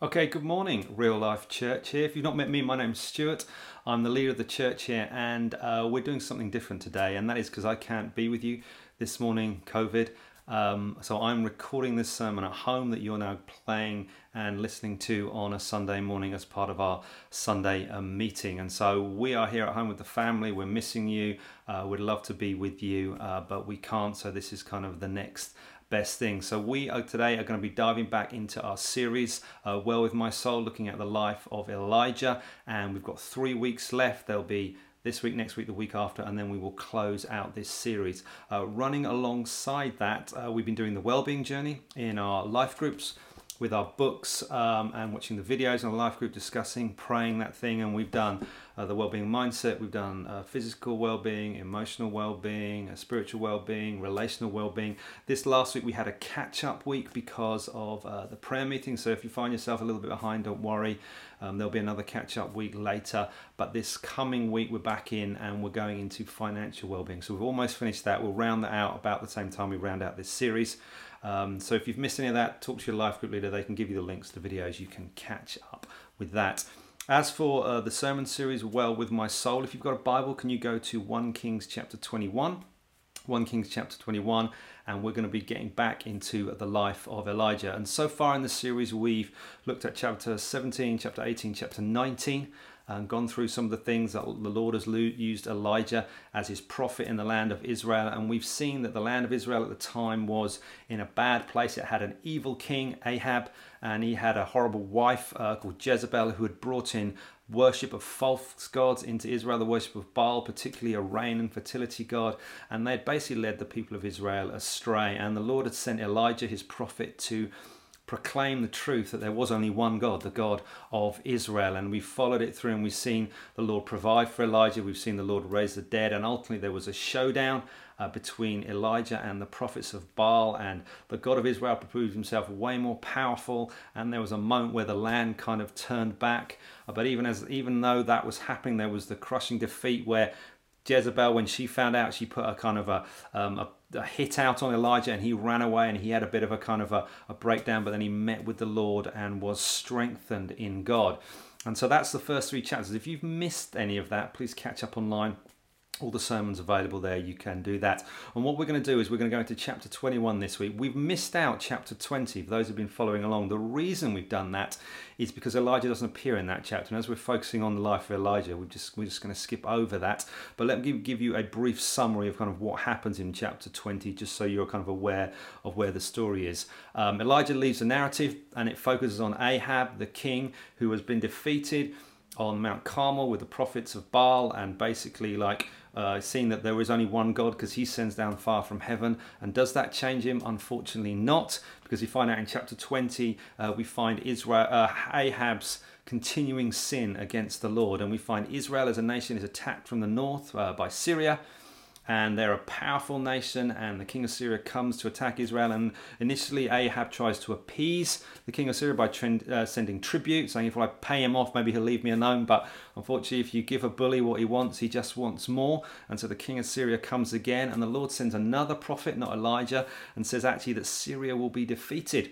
Okay, good morning, Real Life Church here. If you've not met me, my name's Stuart. I'm the leader of the church here, and uh, we're doing something different today, and that is because I can't be with you this morning, COVID. Um, so I'm recording this sermon at home that you're now playing and listening to on a Sunday morning as part of our Sunday uh, meeting. And so we are here at home with the family. We're missing you. Uh, we'd love to be with you, uh, but we can't. So this is kind of the next best thing. So we are today are going to be diving back into our series, uh, Well with My Soul, looking at the life of Elijah, and we've got three weeks left. There'll be this week, next week, the week after, and then we will close out this series. Uh, running alongside that, uh, we've been doing the well-being journey in our life groups with our books um, and watching the videos in the life group, discussing, praying that thing, and we've done uh, the well-being mindset. We've done uh, physical well-being, emotional well-being, uh, spiritual well-being, relational well-being. This last week we had a catch-up week because of uh, the prayer meeting. So if you find yourself a little bit behind, don't worry. Um, there'll be another catch-up week later. But this coming week we're back in and we're going into financial well-being. So we've almost finished that. We'll round that out about the same time we round out this series. Um, so if you've missed any of that, talk to your life group leader. They can give you the links to the videos. You can catch up with that. As for uh, the sermon series, Well with My Soul, if you've got a Bible, can you go to 1 Kings chapter 21? 1 Kings chapter 21, and we're going to be getting back into the life of Elijah. And so far in the series, we've looked at chapter 17, chapter 18, chapter 19 and gone through some of the things that the Lord has used Elijah as his prophet in the land of Israel. And we've seen that the land of Israel at the time was in a bad place. It had an evil king, Ahab, and he had a horrible wife uh, called Jezebel who had brought in worship of false gods into Israel, the worship of Baal, particularly a rain and fertility god, and they had basically led the people of Israel astray. And the Lord had sent Elijah, his prophet, to proclaim the truth that there was only one God, the God of Israel. And we followed it through and we've seen the Lord provide for Elijah, we've seen the Lord raise the dead, and ultimately there was a showdown. Uh, between Elijah and the prophets of Baal, and the God of Israel proved himself way more powerful. And there was a moment where the land kind of turned back. Uh, but even as even though that was happening, there was the crushing defeat where Jezebel, when she found out, she put a kind of a, um, a, a, hit out on Elijah and he ran away and he had a bit of a kind of a, a breakdown, but then he met with the Lord and was strengthened in God. And so that's the first three chapters. If you've missed any of that, please catch up online all the sermons available there you can do that. And what we're going to do is we're going to go into chapter 21 this week. We've missed out chapter 20 for those who've been following along. The reason we've done that is because elijah doesn't appear in that chapter. And as we're focusing on the life of elijah we're just we're just going to skip over that. But let me give, give you a brief summary of kind of what happens in chapter 20 just so you're kind of aware of where the story is. Um, elijah leaves the narrative and it focuses on ahab the king who has been defeated on Mount Carmel with the prophets of Baal and basically like uh, seeing that there is only one God because he sends down fire from heaven. And does that change him? Unfortunately, not, because we find out in chapter 20, uh, we find Israel, uh, Ahab's continuing sin against the Lord, and we find Israel as a nation is attacked from the north uh, by Syria and they're a powerful nation and the king of syria comes to attack israel. And initially ahab tries to appease the king of syria by trend, uh, sending tribute saying if i pay him off maybe he'll leave me alone. But unfortunately if you give a bully what he wants he just wants more. And so the king of syria comes again and the lord sends another prophet not elijah and says actually that syria will be defeated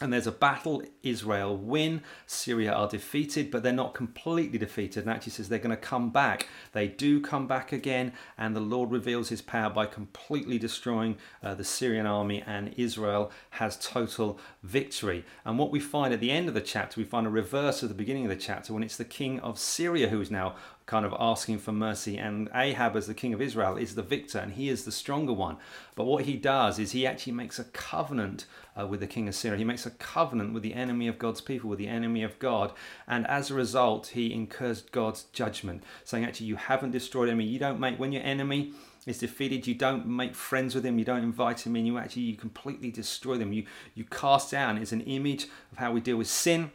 and there's a battle. Israel win. Syria are defeated, but they're not completely defeated. And actually says they're going to come back. They do come back again, and the Lord reveals his power by completely destroying uh, the Syrian army, and Israel has total victory. And what we find at the end of the chapter, we find a reverse of the beginning of the chapter when it's the king of Syria who is now kind of asking for mercy. And Ahab, as the king of Israel, is the victor and he is the stronger one. But what he does is he actually makes a covenant uh, with the king of Syria. He makes a covenant with the enemy of God's people, with the enemy of God. And as a result, he incurs God's judgment, saying, actually, you haven't destroyed enemy. You don't make, when your enemy is defeated, you don't make friends with him, you don't invite him in, you actually you completely destroy them. You you cast down. It's an image of how we deal with sin.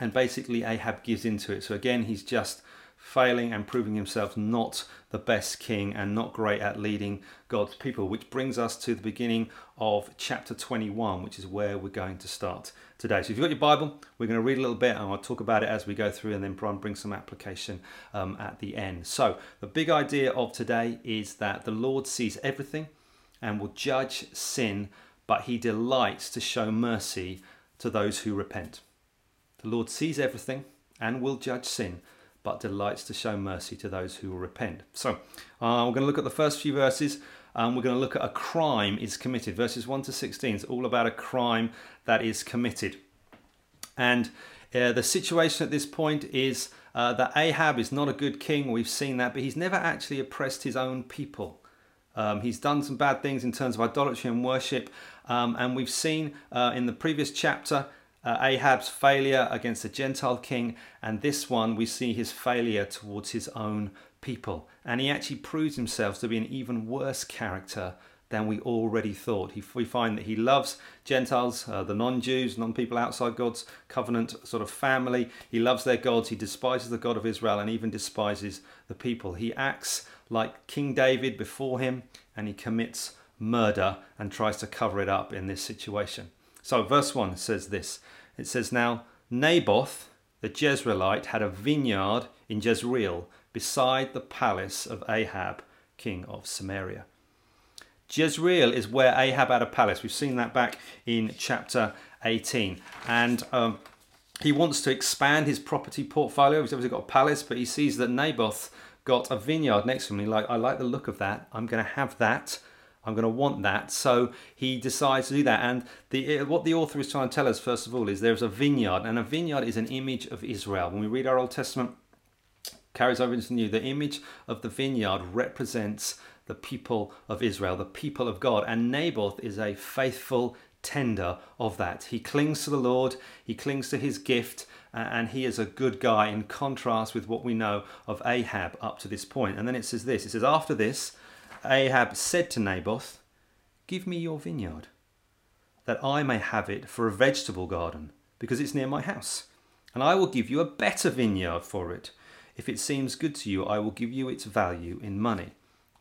And basically Ahab gives into it. So again, he's just failing and proving himself not the best king and not great at leading God's people, which brings us to the beginning of chapter 21, which is where we're going to start today. So if you've got your Bible, we're going to read a little bit and I'll talk about it as we go through and then bring some application um, at the end. So the big idea of today is that the Lord sees everything and will judge sin, but he delights to show mercy to those who repent. The Lord sees everything and will judge sin, but delights to show mercy to those who will repent. So, uh, we're going to look at the first few verses. Um, we're going to look at a crime is committed. Verses 1 to 16 is all about a crime that is committed. And uh, the situation at this point is uh, that Ahab is not a good king. We've seen that, but he's never actually oppressed his own people. Um, he's done some bad things in terms of idolatry and worship. Um, and we've seen uh, in the previous chapter uh, Ahab's failure against the Gentile king, and this one we see his failure towards his own people. And he actually proves himself to be an even worse character than we already thought. He, we find that he loves Gentiles, uh, the non Jews, non people outside God's covenant sort of family. He loves their gods. He despises the God of Israel and even despises the people. He acts like King David before him and he commits murder and tries to cover it up in this situation. So, verse 1 says this it says, Now Naboth the Jezreelite had a vineyard in Jezreel beside the palace of Ahab, king of Samaria. Jezreel is where Ahab had a palace. We've seen that back in chapter 18. And um, he wants to expand his property portfolio. He's obviously got a palace, but he sees that Naboth got a vineyard next to him. He's like, I like the look of that. I'm going to have that. I'm going to want that. So he decides to do that. And the, eh, what the author is trying to tell us, first of all, is there's a vineyard, and a vineyard is an image of Israel. When we read our Old Testament, carries over into the New, the image of the vineyard represents the people of Israel, the people of God. And Naboth is a faithful tender of that. He clings to the Lord, he clings to his gift, and he is a good guy in contrast with what we know of Ahab up to this point. And then it says this it says, After this, Ahab said to Naboth, Give me your vineyard, that I may have it for a vegetable garden, because it's near my house. And I will give you a better vineyard for it. If it seems good to you, I will give you its value in money.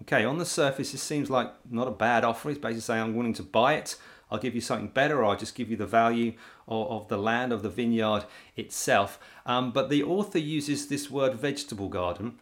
Okay, on the surface, this seems like not a bad offer. He's basically saying, I'm willing to buy it. I'll give you something better, or I'll just give you the value of, of the land, of the vineyard itself. Um, but the author uses this word vegetable garden,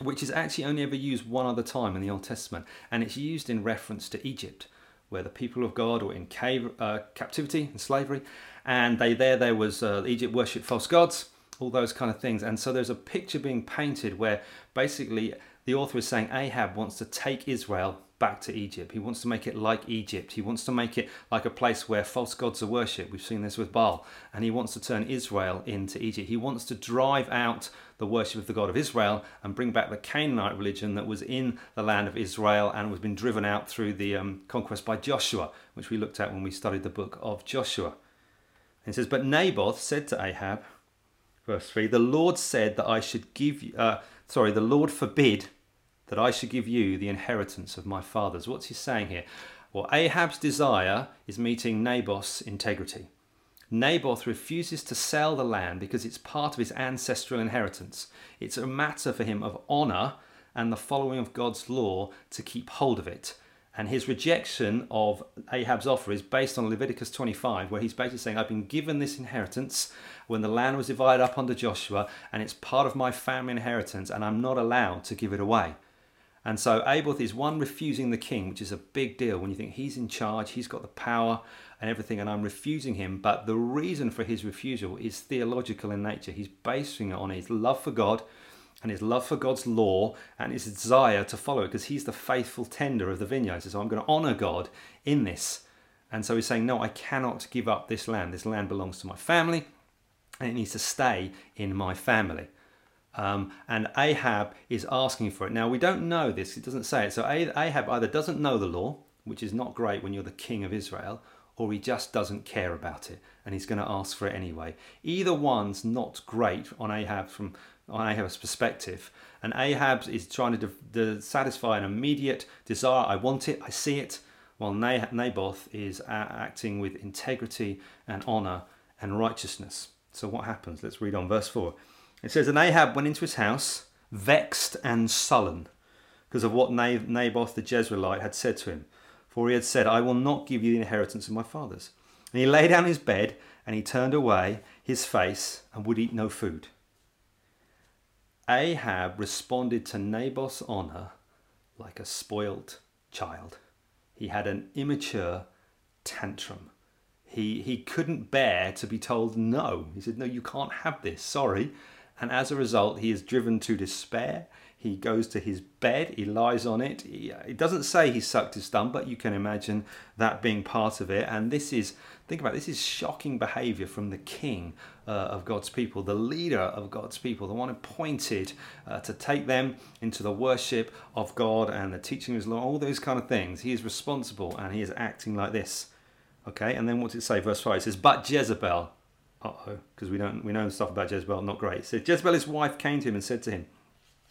which is actually only ever used one other time in the Old Testament, and it's used in reference to Egypt, where the people of God were in cave, uh, captivity and slavery, and they there there was uh, Egypt worshipped false gods, all those kind of things, and so there's a picture being painted where basically the author is saying Ahab wants to take Israel back to Egypt. He wants to make it like Egypt. He wants to make it like a place where false gods are worshipped. We've seen this with Baal. And he wants to turn Israel into Egypt. He wants to drive out the worship of the God of Israel and bring back the Canaanite religion that was in the land of Israel and was been driven out through the um, conquest by Joshua, which we looked at when we studied the book of Joshua. And it says, But Naboth said to Ahab, verse 3, The Lord said that I should give you, uh, sorry, the Lord forbid that I should give you the inheritance of my fathers. What's he saying here? Well, Ahab's desire is meeting Naboth's integrity. Naboth refuses to sell the land because it's part of his ancestral inheritance. It's a matter for him of honour and the following of God's law to keep hold of it. And his rejection of Ahab's offer is based on Leviticus 25, where he's basically saying, I've been given this inheritance when the land was divided up under Joshua, and it's part of my family inheritance, and I'm not allowed to give it away. And so Naboth is one refusing the king, which is a big deal when you think he's in charge, he's got the power and everything, and I'm refusing him. But the reason for his refusal is theological in nature. He's basing it on his love for God and his love for God's law and his desire to follow it because he's the faithful tender of the vineyard. So I'm going to honor God in this. And so he's saying, No, I cannot give up this land. This land belongs to my family and it needs to stay in my family. Um, and Ahab is asking for it. Now, we don't know this, it doesn't say it. So Ahab either doesn't know the law, which is not great when you're the king of Israel, or he just doesn't care about it and he's going to ask for it anyway. Either one's not great on Ahab from on Ahab's perspective. And Ahab is trying to, de- satisfy an immediate desire. I want it, I see it. While Naboth is acting with integrity and honor and righteousness. So, what happens? Let's read on verse 4. It says, And Ahab went into his house, vexed and sullen, because of what Naboth the Jezreelite had said to him. For he had said, I will not give you the inheritance of my fathers. And he lay down his bed, and he turned away his face, and would eat no food. Ahab responded to Naboth's honour like a spoilt child. He had an immature tantrum. he, he couldn't bear to be told no. He said, No, you can't have this, sorry. And as a result, he is driven to despair. He goes to his bed, he lies on it. He, it doesn't say he sucked his thumb, but you can imagine that being part of it. And this is, think about it, this is shocking behavior from the king uh, of God's people, the leader of God's people, the one appointed uh, to take them into the worship of God and the teaching of His law, all those kind of things. He is responsible and he is acting like this. Okay, and then what does it say? Verse 5 it says, But Jezebel, uh oh, because we don't we know stuff about Jezebel, not great. So Jezebel, his wife, came to him and said to him,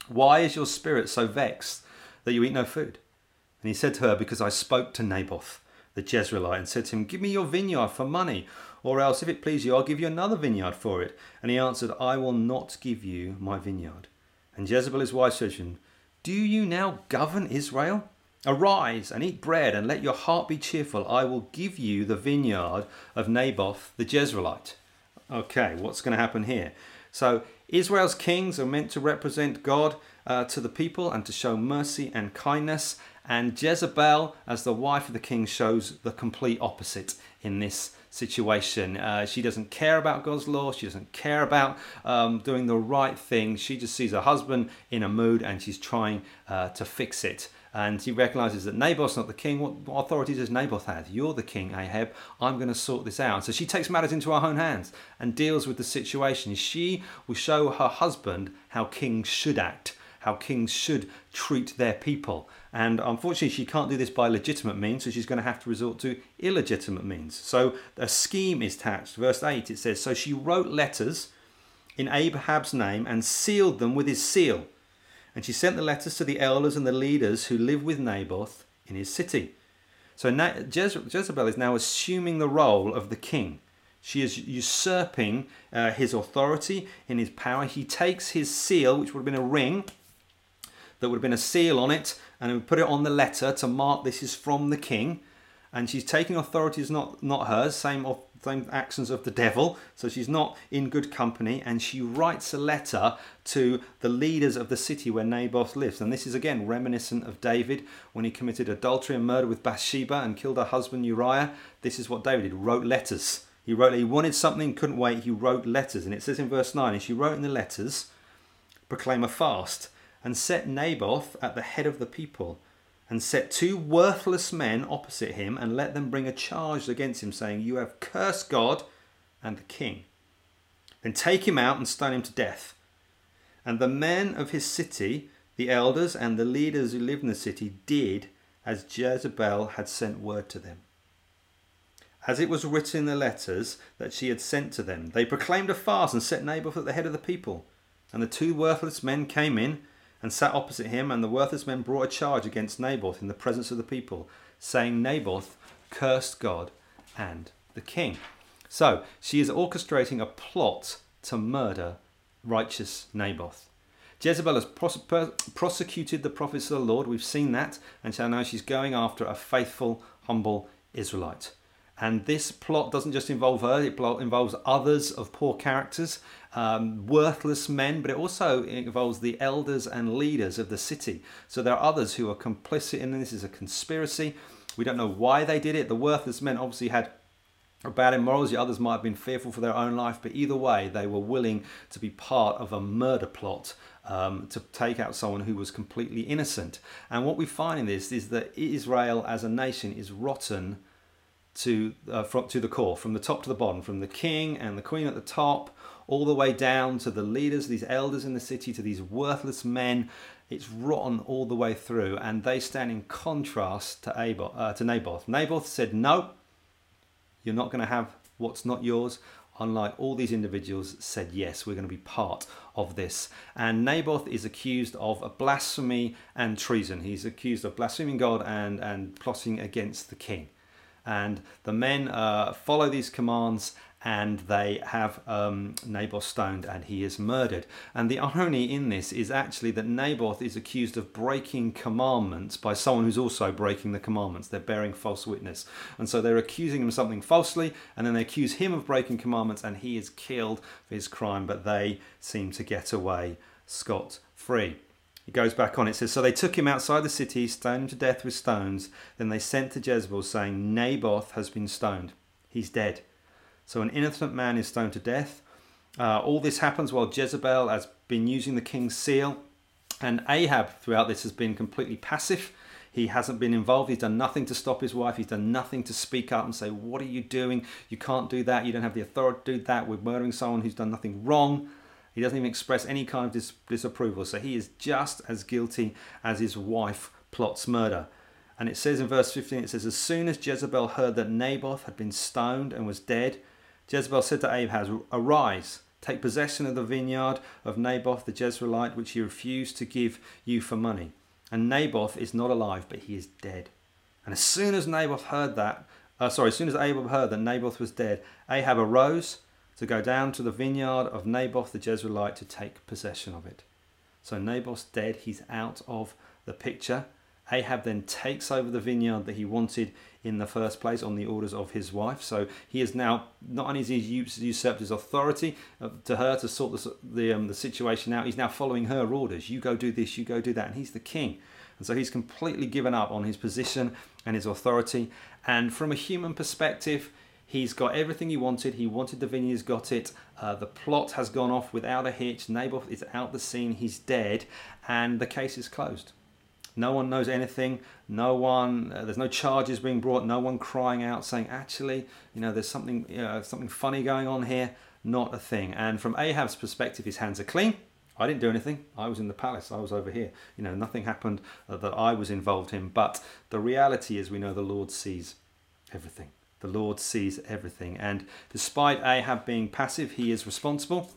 why is your spirit so vexed that you eat no food? And he said to her, Because I spoke to Naboth the Jezreelite and said to him, Give me your vineyard for money, or else, if it please you, I'll give you another vineyard for it. And he answered, I will not give you my vineyard. And Jezebel his wife said to him, Do you now govern Israel? Arise and eat bread, and let your heart be cheerful. I will give you the vineyard of Naboth the Jezreelite. Okay, what's going to happen here? So Israel's kings are meant to represent God uh, to the people and to show mercy and kindness. And Jezebel, as the wife of the king, shows the complete opposite in this situation. Uh, she doesn't care about God's law. She doesn't care about um, doing the right thing. She just sees her husband in a mood and she's trying uh, to fix it. And he recognizes that Naboth's not the king. What, what authority does Naboth have? You're the king, Ahab. I'm going to sort this out. So she takes matters into her own hands and deals with the situation. She will show her husband how kings should act, how kings should treat their people. And unfortunately, she can't do this by legitimate means, so she's going to have to resort to illegitimate means. So a scheme is attached. Verse 8 it says So she wrote letters in Ahab's name and sealed them with his seal and she sent the letters to the elders and the leaders who live with Naboth in his city. So Jezebel is now assuming the role of the king. She is usurping uh, his authority in his power. He takes his seal, which would have been a ring, that would have been a seal on it, and would put it on the letter to mark this is from the king. And she's taking authority is not, not hers, same same actions of the devil, so she's not in good company, and she writes a letter to the leaders of the city where Naboth lives. And this is again reminiscent of David when he committed adultery and murder with Bathsheba and killed her husband Uriah. This is what David did, wrote letters. He wrote he wanted something, couldn't wait, he wrote letters. And it says in verse 9, and she wrote in the letters, proclaim a fast, and set Naboth at the head of the people and set two worthless men opposite him and let them bring a charge against him, saying, You have cursed God and the king. Then take him out and stone him to death. And the men of his city, the elders and the leaders who lived in the city, did as Jezebel had sent word to them. As it was written in the letters that she had sent to them, they proclaimed a fast and set Naboth at the head of the people. And the two worthless men came in and sat opposite him, and the worthless men brought a charge against Naboth in the presence of the people, saying, Naboth cursed God and the king. So she is orchestrating a plot to murder righteous Naboth. Jezebel has prosecuted the prophets of the Lord. We've seen that. And so now she's going after a faithful, humble Israelite. And this plot doesn't just involve her, it involves others of poor characters, um, worthless men, but it also involves the elders and leaders of the city. So there are others who are complicit in this. is a conspiracy. We don't know why they did it. The worthless men obviously had bad in morals, the others might have been fearful for their own life, but either way, they were willing to be part of a murder plot um, to take out someone who was completely innocent. And what we find in this is that Israel as a nation is rotten to uh, from to the core, from the top to the bottom, from the king and the queen at the top, all the way down to the leaders, these elders in the city, to these worthless men. It's rotten all the way through, and they stand in contrast to, Abel, uh, to Naboth. Naboth said, "No, you're not going to have what's not yours." Unlike all these individuals, said yes, we're going to be part of this. And Naboth is accused of blasphemy and treason. He's accused of blaspheming God and, and plotting against the king and the men uh, follow these commands and they have um, Naboth stoned and he is murdered. And the irony in this is actually that Naboth is accused of breaking commandments by someone who's also breaking the commandments. They're bearing false witness. And so they're accusing him of something falsely and then they accuse him of breaking commandments and he is killed for his crime, but they seem to get away scot free. It goes back on. It says, So they took him outside the city, stoned him to death with stones. Then they sent to Jezebel, saying, Naboth has been stoned. he's dead. So an innocent man is stoned to death. Uh, all this happens while Jezebel has been using the king's seal, and Ahab throughout this has been completely passive. He hasn't been involved. He's done nothing to stop his wife. He's done nothing to speak up and say, What are you doing? You can't do that. You don't have the authority to do that. We're murdering someone who's done nothing wrong. He doesn't even express any kind of dis- disapproval. So he is just as guilty as his wife plots murder. And it says in verse 15, it says, As soon as Jezebel heard that Naboth had been stoned and was dead, Jezebel said to Ahab, Arise, take possession of the vineyard of Naboth the Jezreelite, which he refused to give you for money. And Naboth is not alive, but he is dead. And as soon as Naboth heard that, uh, sorry, as soon as Ahab heard that Naboth was dead, Ahab arose to go down to the vineyard of Naboth the Jezreelite to take possession of it. So Naboth's dead, he's out of the picture. Ahab then takes over the vineyard that he wanted in the first place on the orders of his wife. So he is now not only has he usurped his authority uh, to her to sort the the, um, the situation out, he's now following her orders. You go do this, you go do that, and he's the king. And so he's completely given up on his position and his authority. And from a human perspective, He's got everything he wanted. He wanted the vineyard, he's got it. Uh, the plot has gone off without a hitch. Naboth is out the scene, he's dead, and the case is closed. No one knows anything. No one. Uh, there's no charges being brought. No one crying out saying, "Actually, you know, there's something, know, something funny going on here." Not a thing. And from Ahab's perspective, his hands are clean. I didn't do anything. I was in the palace. I was over here. You know, nothing happened uh, that I was involved in. But the reality is, we know the Lord sees everything. The Lord sees everything. And despite Ahab being passive, he is responsible.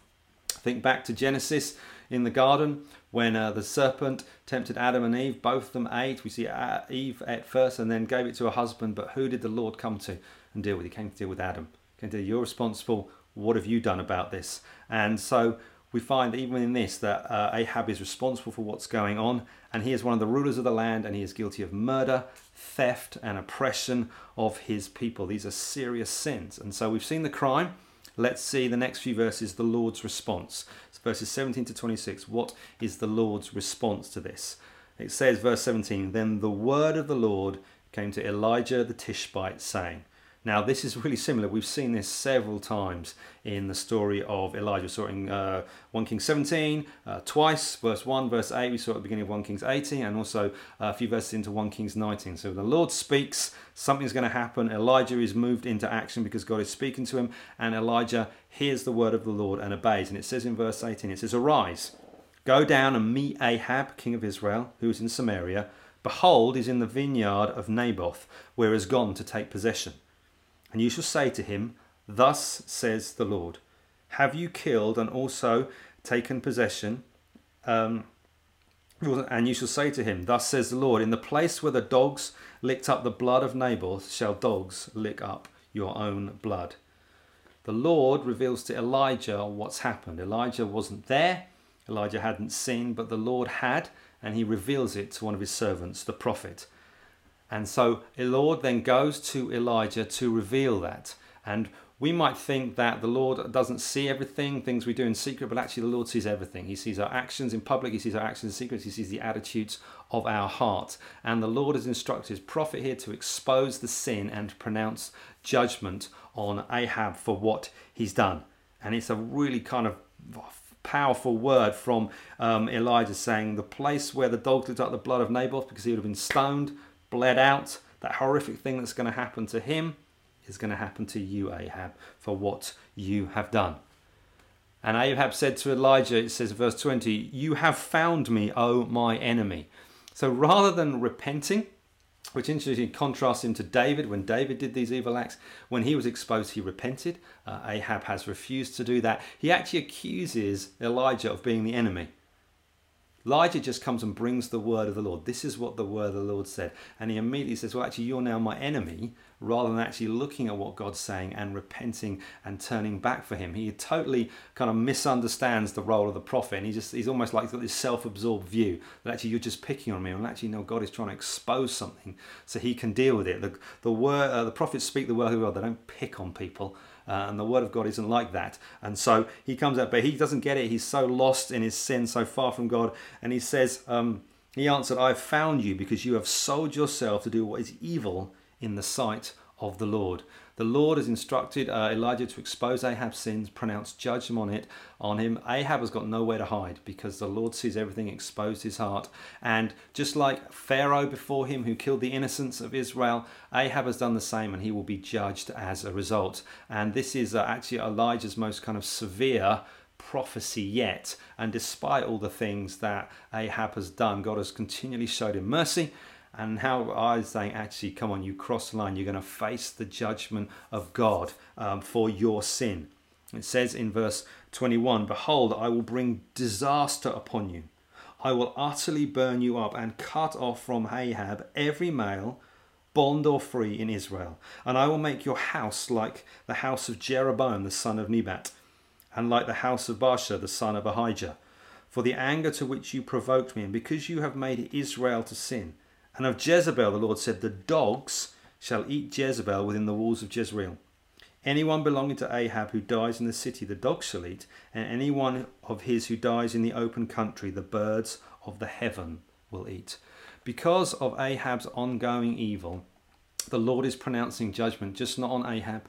Think back to Genesis in the garden when uh, the serpent tempted Adam and Eve. Both of them ate. We see uh, Eve ate first and then gave it to her husband. But who did the Lord come to and deal with? He came to deal with Adam. He came to you're responsible. What have you done about this? And so we find that even in this that uh, Ahab is responsible for what's going on and he is one of the rulers of the land and he is guilty of murder, theft, and oppression of his people. These are serious sins. And so we've seen the crime. Let's see the next few verses, the Lord's response. Verses 17 to 26. What is the Lord's response to this? It says, verse 17, Then the word of the Lord came to Elijah the Tishbite, saying, now, this is really similar. We've seen this several times in the story of Elijah. We saw it in uh, 1 Kings 17, uh, twice, verse 1, verse 8. We saw it at the beginning of 1 Kings 18, and also a few verses into 1 Kings 19. So the Lord speaks, something's going to happen. Elijah is moved into action because God is speaking to him, and Elijah hears the word of the Lord and obeys. And it says in verse 18, it says, Arise, go down and meet Ahab, king of Israel, who is in Samaria. Behold, he's in the vineyard of Naboth, where he has gone to take possession. And you shall say to him, Thus says the Lord, Have you killed and also taken possession? Um, and you shall say to him, Thus says the Lord, In the place where the dogs licked up the blood of Naboth, shall dogs lick up your own blood. The Lord reveals to Elijah what's happened. Elijah wasn't there, Elijah hadn't seen, but the Lord had, and he reveals it to one of his servants, the prophet. And so the Lord then goes to Elijah to reveal that. And we might think that the Lord doesn't see everything, things we do in secret, but actually the Lord sees everything. He sees our actions in public, He sees our actions in secret, He sees the attitudes of our heart. And the Lord has instructed His prophet here to expose the sin and pronounce judgment on Ahab for what he's done. And it's a really kind of powerful word from um, Elijah saying, The place where the dogs licked up the blood of Naboth because he would have been stoned bled out, that horrific thing that's going to happen to him is going to happen to you, Ahab, for what you have done. And Ahab said to Elijah, it says verse 20, You have found me, O my enemy. So rather than repenting, which interestingly contrasts him to David when David did these evil acts. When he was exposed, he repented. Uh, Ahab has refused to do that. He actually accuses Elijah of being the enemy. Elijah just comes and brings the word of the Lord. This is what the word of the Lord said. And he immediately says, Well, actually, you're now my enemy, rather than actually looking at what God's saying and repenting and turning back for him. He totally kind of misunderstands the role of the prophet. And he just he's almost like he's got this self-absorbed view that actually you're just picking on me. And actually, no, God is trying to expose something so he can deal with it. The, the word uh, the prophets speak the word of God, they don't pick on people. Uh, and the word of God isn't like that. And so he comes out, but he doesn't get it. He's so lost in his sin, so far from God. And he says, um, He answered, I have found you because you have sold yourself to do what is evil in the sight of the Lord. The Lord has instructed uh, Elijah to expose Ahab's sins, pronounce judgment on it on him. Ahab has got nowhere to hide because the Lord sees everything, exposed his heart. And just like Pharaoh before him, who killed the innocents of Israel, Ahab has done the same, and he will be judged as a result. And this is uh, actually Elijah's most kind of severe prophecy yet. And despite all the things that Ahab has done, God has continually showed him mercy and how I was saying, actually, come on, you cross the line, you're going to face the judgment of God um, for your sin. It says in verse 21 Behold, I will bring disaster upon you. I will utterly burn you up and cut off from Ahab every male, bond or free, in Israel. And I will make your house like the house of Jeroboam the son of Nebat, and like the house of Baasha the son of Ahijah. For the anger to which you provoked me, and because you have made Israel to sin, and of Jezebel, the Lord said, The dogs shall eat Jezebel within the walls of Jezreel. Anyone belonging to Ahab who dies in the city, the dogs shall eat, and anyone of his who dies in the open country, the birds of the heaven will eat. Because of Ahab's ongoing evil, the Lord is pronouncing judgment just not on Ahab,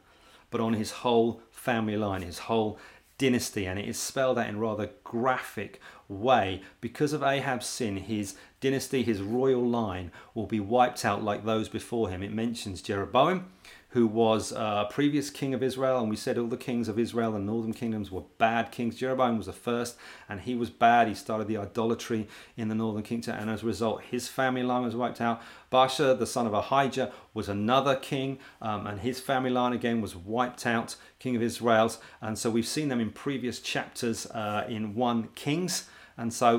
but on his whole family line, his whole dynasty, and it is spelled out in rather graphic way. Because of Ahab's sin, his dynasty, his royal line, will be wiped out like those before him. It mentions Jeroboam, who was a previous king of Israel, and we said all the kings of Israel and northern kingdoms were bad kings. Jeroboam was the first, and he was bad. He started the idolatry in the northern kingdom, and as a result, his family line was wiped out. Baasha, the son of Ahijah, was another king, um, and his family line again was wiped out, king of Israel's. And so we've seen them in previous chapters uh, in 1 Kings. And so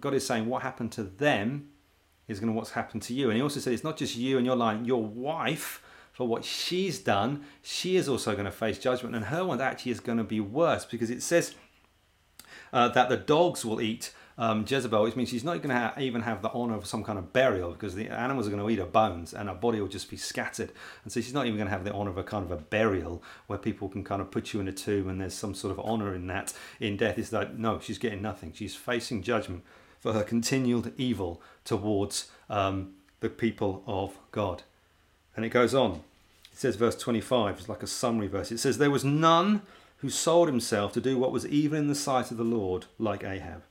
God is saying, what happened to them is going to what's happened to you. And he also said, it's not just you and your line, your wife for what she's done, she is also going to face judgment, and her one actually is going to be worse because it says uh, that the dogs will eat um, Jezebel, which means she's not going to even have the honor of some kind of burial because the animals are going to eat her bones and her body will just be scattered. And so she's not even going to have the honor of a kind of a burial where people can kind of put you in a tomb and there's some sort of honor in that in death. It's like, no, she's getting nothing. She's facing judgment for her continued evil towards um, the people of God. And it goes on says verse 25, it's like a summary verse. It says, There was none who sold himself to do what was evil in the sight of the Lord, like Ahab,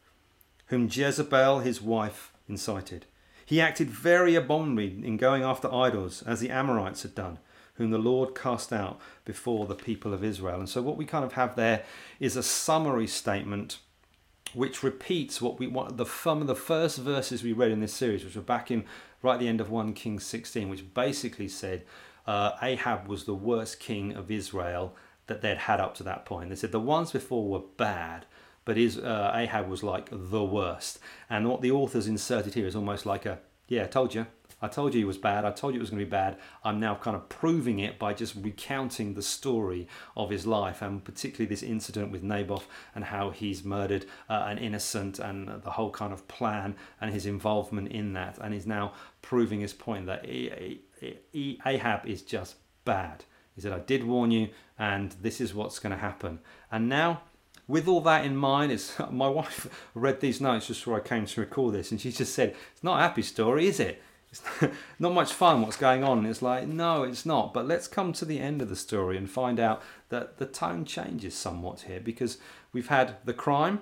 whom Jezebel his wife incited. He acted very abominably in going after idols, as the Amorites had done, whom the Lord cast out before the people of Israel. And so, what we kind of have there is a summary statement which repeats what we what the of the first verses we read in this series, which were back in right at the end of 1 Kings 16, which basically said uh, Ahab was the worst king of Israel that they'd had up to that point. They said the ones before were bad, but his, uh, Ahab was like the worst. And what the authors inserted here is almost like a, yeah, I told you. I told you he was bad. I told you it was going to be bad. I'm now kind of proving it by just recounting the story of his life, and particularly this incident with Naboth and how he's murdered uh, an innocent and the whole kind of plan and his involvement in that. And he's now proving his point that Ahab is just bad. He said, I did warn you, and this is what's going to happen. And now, with all that in mind, it's, my wife read these notes just before I came to record this, and she just said, It's not a happy story, is it? It's not much fun what's going on. It's like, no, it's not. But let's come to the end of the story and find out that the tone changes somewhat here because we've had the crime,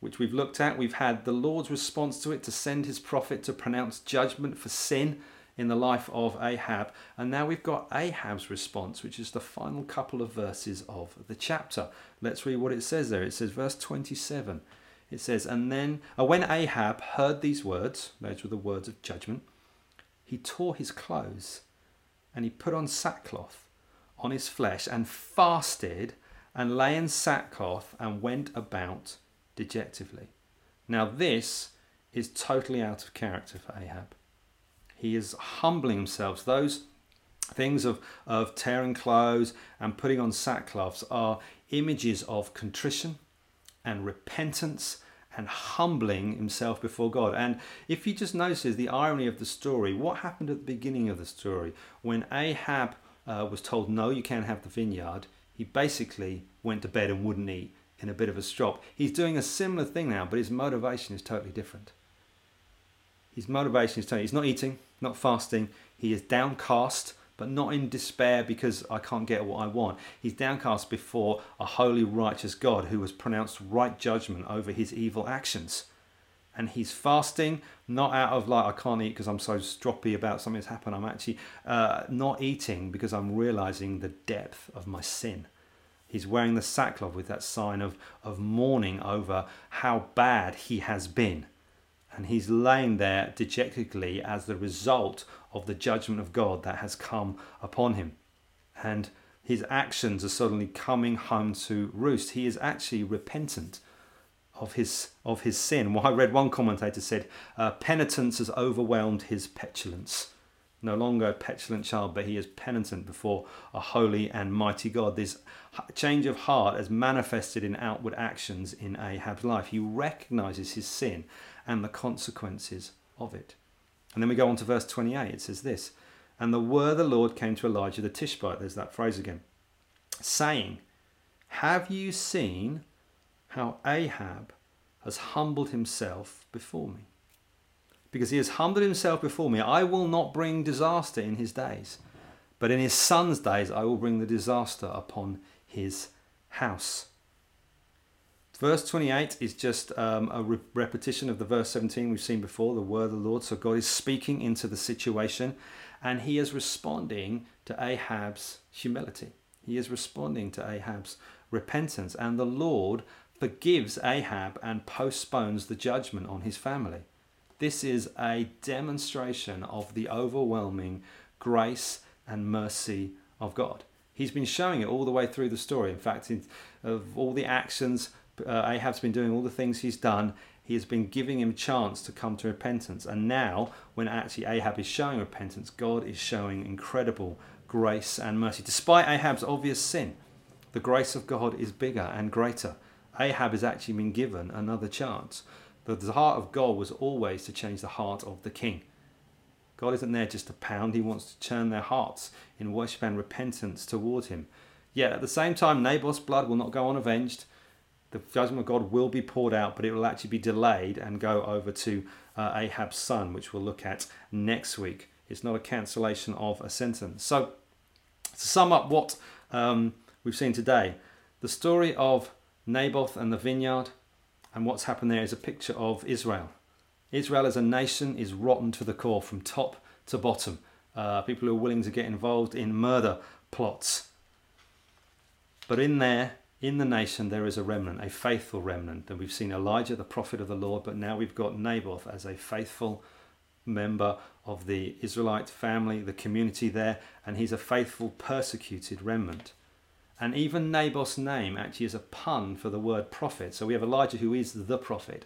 which we've looked at. We've had the Lord's response to it to send his prophet to pronounce judgment for sin in the life of Ahab. And now we've got Ahab's response, which is the final couple of verses of the chapter. Let's read what it says there. It says, verse 27. It says, And then, uh, when Ahab heard these words, those were the words of judgment, he tore his clothes and he put on sackcloth on his flesh and fasted and lay in sackcloth and went about dejectedly. Now, this is totally out of character for Ahab. He is humbling himself. Those things of, of tearing clothes and putting on sackcloths are images of contrition and repentance and humbling himself before God. And if you just notice the irony of the story, what happened at the beginning of the story when Ahab uh, was told, No, you can't have the vineyard, he basically went to bed and wouldn't eat in a bit of a strop. He's doing a similar thing now, but his motivation is totally different. His motivation is totally, he's not eating, not fasting. He is downcast but not in despair because I can't get what I want. He's downcast before a holy, righteous God who has pronounced right judgment over his evil actions. And he's fasting, not out of like, I can't eat because I'm so stroppy about something that's happened. I'm actually uh, not eating because I'm realizing the depth of my sin. He's wearing the sackcloth with that sign of, of mourning over how bad he has been. And he's laying there dejectedly as the result of the judgment of God that has come upon him. And his actions are suddenly coming home to roost. He is actually repentant of his of his sin. Well, I read one commentator said, uh, penitence has overwhelmed his petulance. No longer a petulant child, but he is penitent before a holy and mighty God. This change of heart has manifested in outward actions in Ahab's life. He recognizes his sin and the consequences of it. And then we go on to verse 28. It says this And the word of the Lord came to Elijah the Tishbite. There's that phrase again. Saying, Have you seen how Ahab has humbled himself before me? Because he has humbled himself before me, I will not bring disaster in his days, but in his son's days I will bring the disaster upon his house. Verse 28 is just um, a re- repetition of the verse 17 we've seen before, the word of the Lord. So God is speaking into the situation and he is responding to Ahab's humility. He is responding to Ahab's repentance. And the Lord forgives Ahab and postpones the judgment on his family. This is a demonstration of the overwhelming grace and mercy of God. He's been showing it all the way through the story. In fact, in, of all the actions uh, Ahab's been doing all the things he's done. He has been giving him chance to come to repentance. And now, when actually Ahab is showing repentance, God is showing incredible grace and mercy. Despite Ahab's obvious sin, the grace of God is bigger and greater. Ahab has actually been given another chance. The heart of God was always to change the heart of the king. God isn't there just to pound, He wants to turn their hearts in worship and repentance toward Him. Yet at the same time, Naboth's blood will not go unavenged the judgment of God will be poured out, but it will actually be delayed and go over to uh, Ahab's son, which we'll look at next week. It's not a cancellation of a sentence. So, to sum up what um, we've seen today, the story of Naboth and the vineyard and what's happened there is a picture of Israel. Israel as a nation is rotten to the core from top to bottom. Uh, people who are willing to get involved in murder plots. But in there, in the nation there is a remnant, a faithful remnant. And we've seen Elijah, the prophet of the Lord, but now we've got Naboth as a faithful member of the Israelite family, the community there, and he's a faithful, persecuted remnant. And even Naboth's name actually is a pun for the word prophet. So we have Elijah who is the prophet,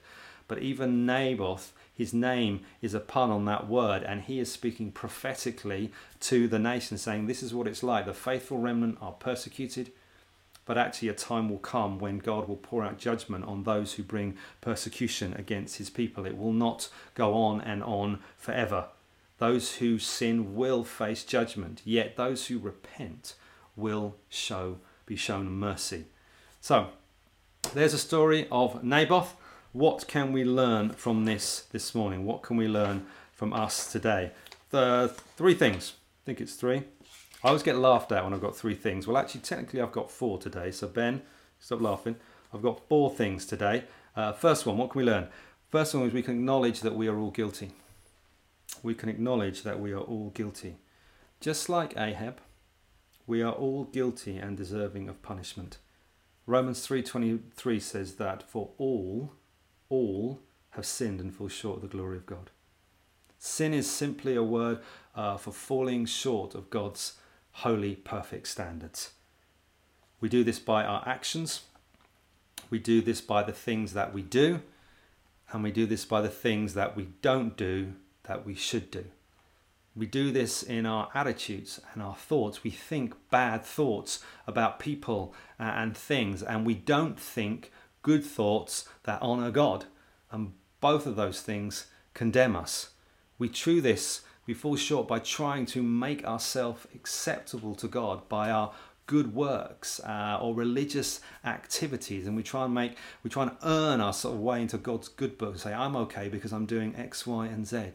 but even Naboth, his name is a pun on that word, and he is speaking prophetically to the nation, saying, This is what it's like. The faithful remnant are persecuted but actually a time will come when God will pour out judgment on those who bring persecution against his people. It will not go on and on forever. Those who sin will face judgment, yet those who repent will show be shown mercy. So, there's a story of Naboth. What can we learn from this this morning? What can we learn from us today? The three things. I think it's three. I always get laughed at when I've got three things. Well, actually, technically, I've got four today. So, Ben, stop laughing. I've got four things today. Uh, first one, what can we learn? First one is we can acknowledge that we are all guilty. We can acknowledge that we are all guilty. Just like Ahab, we are all guilty and deserving of punishment. Romans 3:23 says that for all all have sinned and fall short of the glory of God. Sin is simply a word uh, for falling short of God's holy, perfect standards. We do this by our actions, we do this by the things that we do, and we do this by the things that we don't do that we should do. We do this in our attitudes and our thoughts. We think bad thoughts about people and things, and we don't think good thoughts that honour God. And both of those things condemn us. We chew this we fall short by trying to make ourselves acceptable to God by our good works uh, or religious activities and we try and make we try and earn our sort of way into God's good book say I'm okay because I'm doing X Y and Z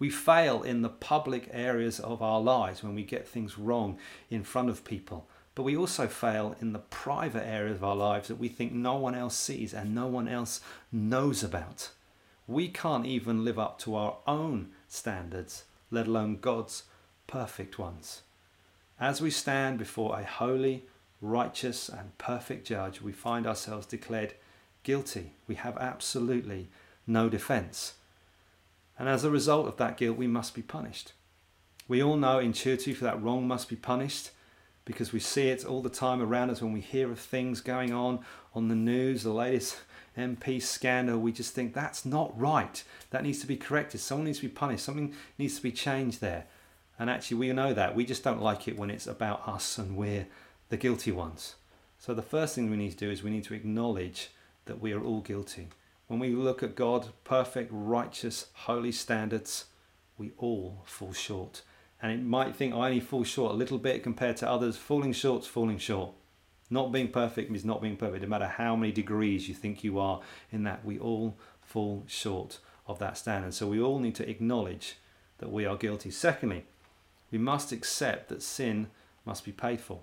We fail in the public areas of our lives when we get things wrong in front of people. But we also fail in the private areas of our lives that we think no one else sees and no one else knows about. We can't even live up to our own standards, let alone God's perfect ones. As we stand before a holy, righteous, and perfect judge, we find ourselves declared guilty. We have absolutely no defense. And as a result of that guilt, we must be punished. We all know intuitively that wrong must be punished because we see it all the time around us when we hear of things going on on the news, the latest MP scandal. We just think that's not right. That needs to be corrected. Someone needs to be punished. Something needs to be changed there. And actually, we know that. We just don't like it when it's about us and we're the guilty ones. So, the first thing we need to do is we need to acknowledge that we are all guilty. When we look at God, perfect, righteous, holy standards, we all fall short. And it might think I only fall short a little bit compared to others. Falling short's falling short. Not being perfect means not being perfect. No matter how many degrees you think you are in that, we all fall short of that standard. So we all need to acknowledge that we are guilty. Secondly, we must accept that sin must be paid for.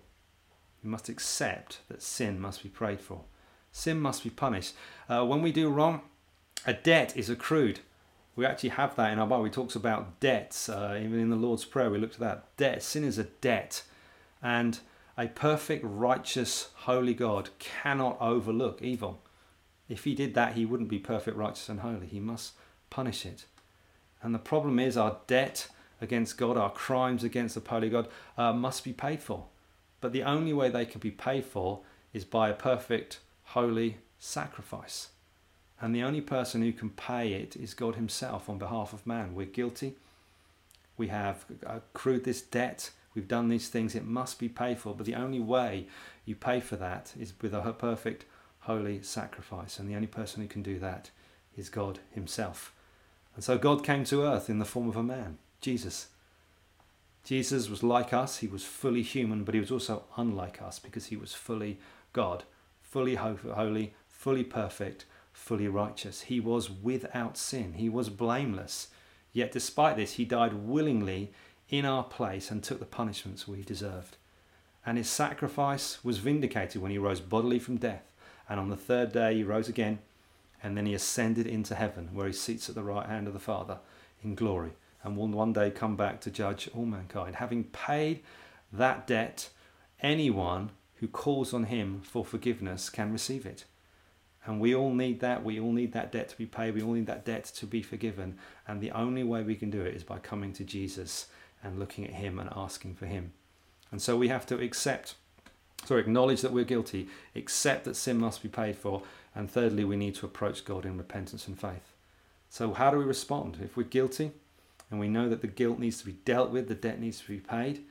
We must accept that sin must be prayed for. Sin must be punished. Uh, when we do wrong, a debt is accrued. We actually have that in our Bible. It talks about debts. Uh, even in the Lord's Prayer, we looked at that. Debt. Sin is a debt. And a perfect, righteous, holy God cannot overlook evil. If he did that, he wouldn't be perfect, righteous, and holy. He must punish it. And the problem is our debt against God, our crimes against the holy God, uh, must be paid for. But the only way they can be paid for is by a perfect, holy sacrifice. And the only person who can pay it is God Himself on behalf of man. We're guilty. We have accrued this debt. We've done these things. It must be paid for. But the only way you pay for that is with a perfect, holy sacrifice. And the only person who can do that is God Himself. And so God came to earth in the form of a man. Jesus. Jesus was like us, he was fully human, but he was also unlike us because he was fully God, fully holy, fully perfect, fully righteous. He was without sin, he was blameless. Yet, despite this, he died willingly in our place and took the punishments we deserved. And his sacrifice was vindicated when he rose bodily from death. And on the third day, he rose again, and then he ascended into heaven, where he sits at the right hand of the Father in glory and will one day come back to judge all mankind. Having paid that debt, anyone who calls on him for forgiveness can receive it. And we all need that. We all need that debt to be paid. We all need that debt to be forgiven. And the only way we can do it is by coming to Jesus and looking at him and asking for him. And so we have to accept, sorry, acknowledge that we're guilty, accept that sin must be paid for, and thirdly, we need to approach God in repentance and faith. So, how do we respond? If we're guilty, and we know that the guilt needs to be dealt with, the debt needs to be paid,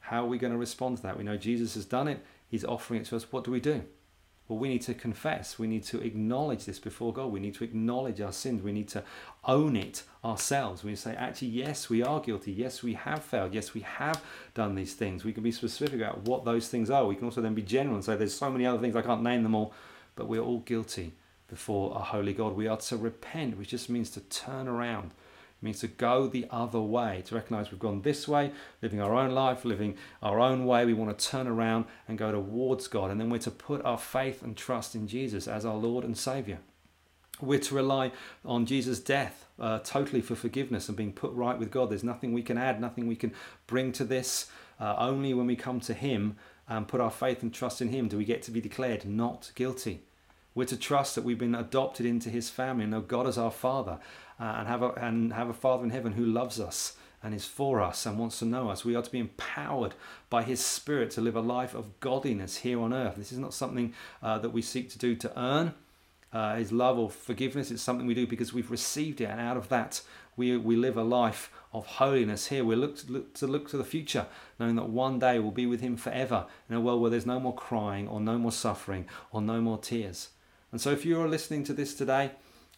how are we going to respond to that? We know Jesus has done it, He's offering it to us. What do we do? Well, we need to confess. We need to acknowledge this before God. We need to acknowledge our sins. We need to own it ourselves. We say, actually, yes, we are guilty. Yes, we have failed. Yes, we have done these things. We can be specific about what those things are. We can also then be general and say, there's so many other things, I can't name them all, but we're all guilty before a holy God. We are to repent, which just means to turn around means to go the other way, to recognize we've gone this way, living our own life, living our own way. We want to turn around and go towards God. And then we're to put our faith and trust in Jesus as our Lord and Savior. We're to rely on Jesus' death uh, totally for forgiveness and being put right with God. There's nothing we can add, nothing we can bring to this. Uh, only when we come to Him and put our faith and trust in Him do we get to be declared not guilty. We're to trust that we've been adopted into His family know God as our Father uh, and have a, and have a Father in heaven who loves us and is for us and wants to know us. We are to be empowered by His Spirit to live a life of godliness here on earth. This is not something uh, that we seek to do to earn uh, His love or forgiveness. It's something we do because we've received it, and out of that, we, we live a life of holiness here. We look to, look to look to the future, knowing that one day we'll be with Him forever in a world where there's no more crying or no more suffering or no more tears. And so, if you are listening to this today,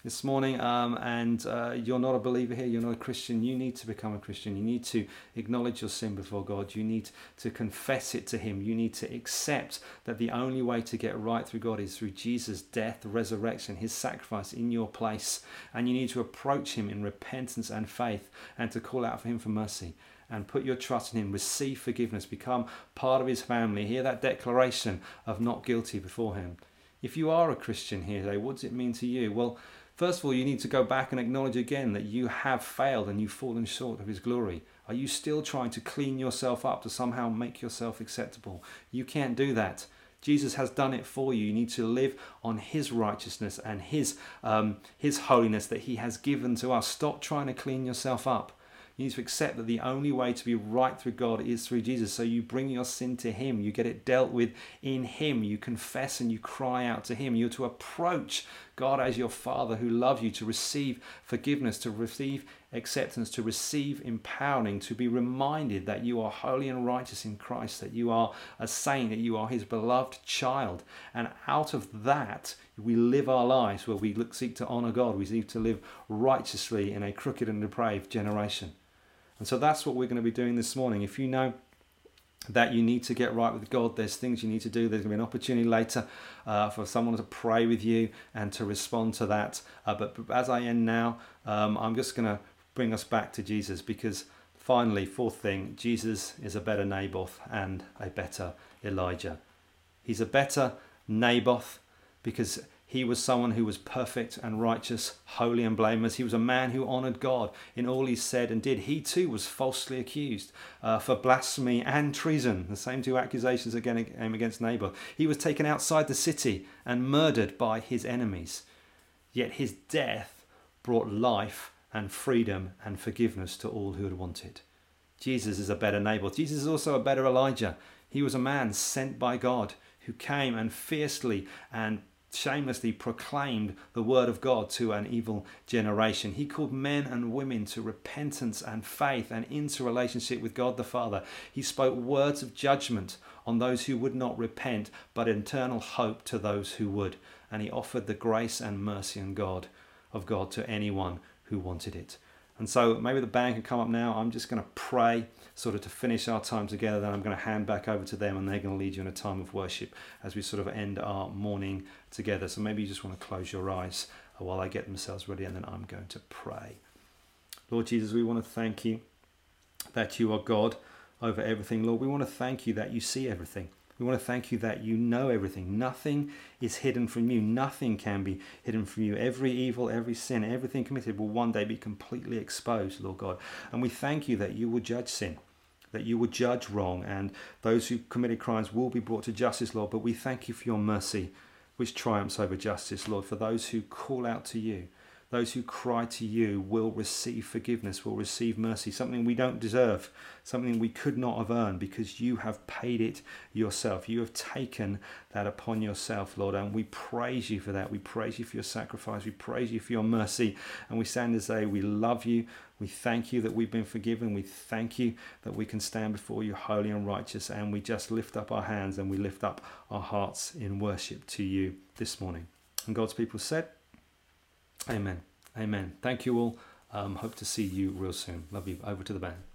this morning um, and uh, you're not a believer here, you're not a Christian, you need to become a Christian. You need to acknowledge your sin before God. You need to confess it to Him. You need to accept that the only way to get right through God is through Jesus' death, resurrection, His sacrifice in your place. And you need to approach Him in repentance and faith and to call out for Him for mercy and put your trust in Him, receive forgiveness, become part of His family. Hear that declaration of not guilty before Him. If you are a Christian here today, what does it mean to you? Well, First of all, you need to go back and acknowledge again that you have failed and you've fallen short of His glory. Are you still trying to clean yourself up to somehow make yourself acceptable? You can't do that. Jesus has done it for you. You need to live on His righteousness and His um, His holiness that He has given to us. Stop trying to clean yourself up. You need to accept that the only way to be right through God is through Jesus. So you bring your sin to Him, you get it dealt with in Him, you confess and you cry out to Him. You're to approach God as your Father who loves you, to receive forgiveness, to receive acceptance, to receive empowering, to be reminded that you are holy and righteous in Christ, that you are a saint, that you are His beloved child. And out of that, we live our lives where we look, seek to honor God, we seek to live righteously in a crooked and depraved generation. And so that's what we're going to be doing this morning. If you know that you need to get right with God, there's things you need to do. There's going to be an opportunity later uh, for someone to pray with you and to respond to that. Uh, but, as I end now, um, I'm just going to bring us back to Jesus because finally, fourth thing, Jesus is a better Naboth and a better Elijah. He's a better Naboth because he was someone who was perfect and righteous, holy and blameless. He was a man who honored God in all he said and did. He too was falsely accused uh, for blasphemy and treason, the same two accusations again came against Naboth. He was taken outside the city and murdered by his enemies. Yet his death brought life and freedom and forgiveness to all who had wanted. Jesus is a better Naboth. Jesus is also a better Elijah. He was a man sent by God who came and fiercely and shamelessly proclaimed the word of God to an evil generation. He called men and women to repentance and faith and into relationship with God the Father. He spoke words of judgment on those who would not repent, but eternal hope to those who would. And he offered the grace and mercy and God of God to anyone who wanted it. And so maybe the band can come up now. I'm just going to pray sort of to finish our time together. Then I'm going to hand back over to them and they're going to lead you in a time of worship as we sort of end our morning together. So maybe you just want to close your eyes uh, while I get themselves ready and then I'm going to pray. Lord Jesus, we want to thank you that you are God over everything. Lord, we want to thank you that you see everything. We want to thank you that you know everything. Nothing is hidden from you. Nothing can be hidden from you. Every evil, every sin, everything committed will one day be completely exposed, Lord God. And we thank you that you will judge sin, that you will judge wrong, and those who committed crimes will be brought to justice, Lord. But we thank you for your mercy, which triumphs over justice, Lord, for those who call out to you those who cry to you will receive forgiveness, will receive mercy, something we don't deserve, something we could not have earned because you have paid it yourself. You have taken that upon yourself, Lord, and we praise you for that. We praise you for your sacrifice. We praise you for your mercy. And we stand to say, We love you. We thank you that we've been forgiven. We thank you that we can stand before you holy and righteous. And we just lift up our hands and we lift up our hearts in worship to you this morning. And God's people said, Amen. Amen. Thank you all. Um, hope to see you real soon. Love you. Over to the band.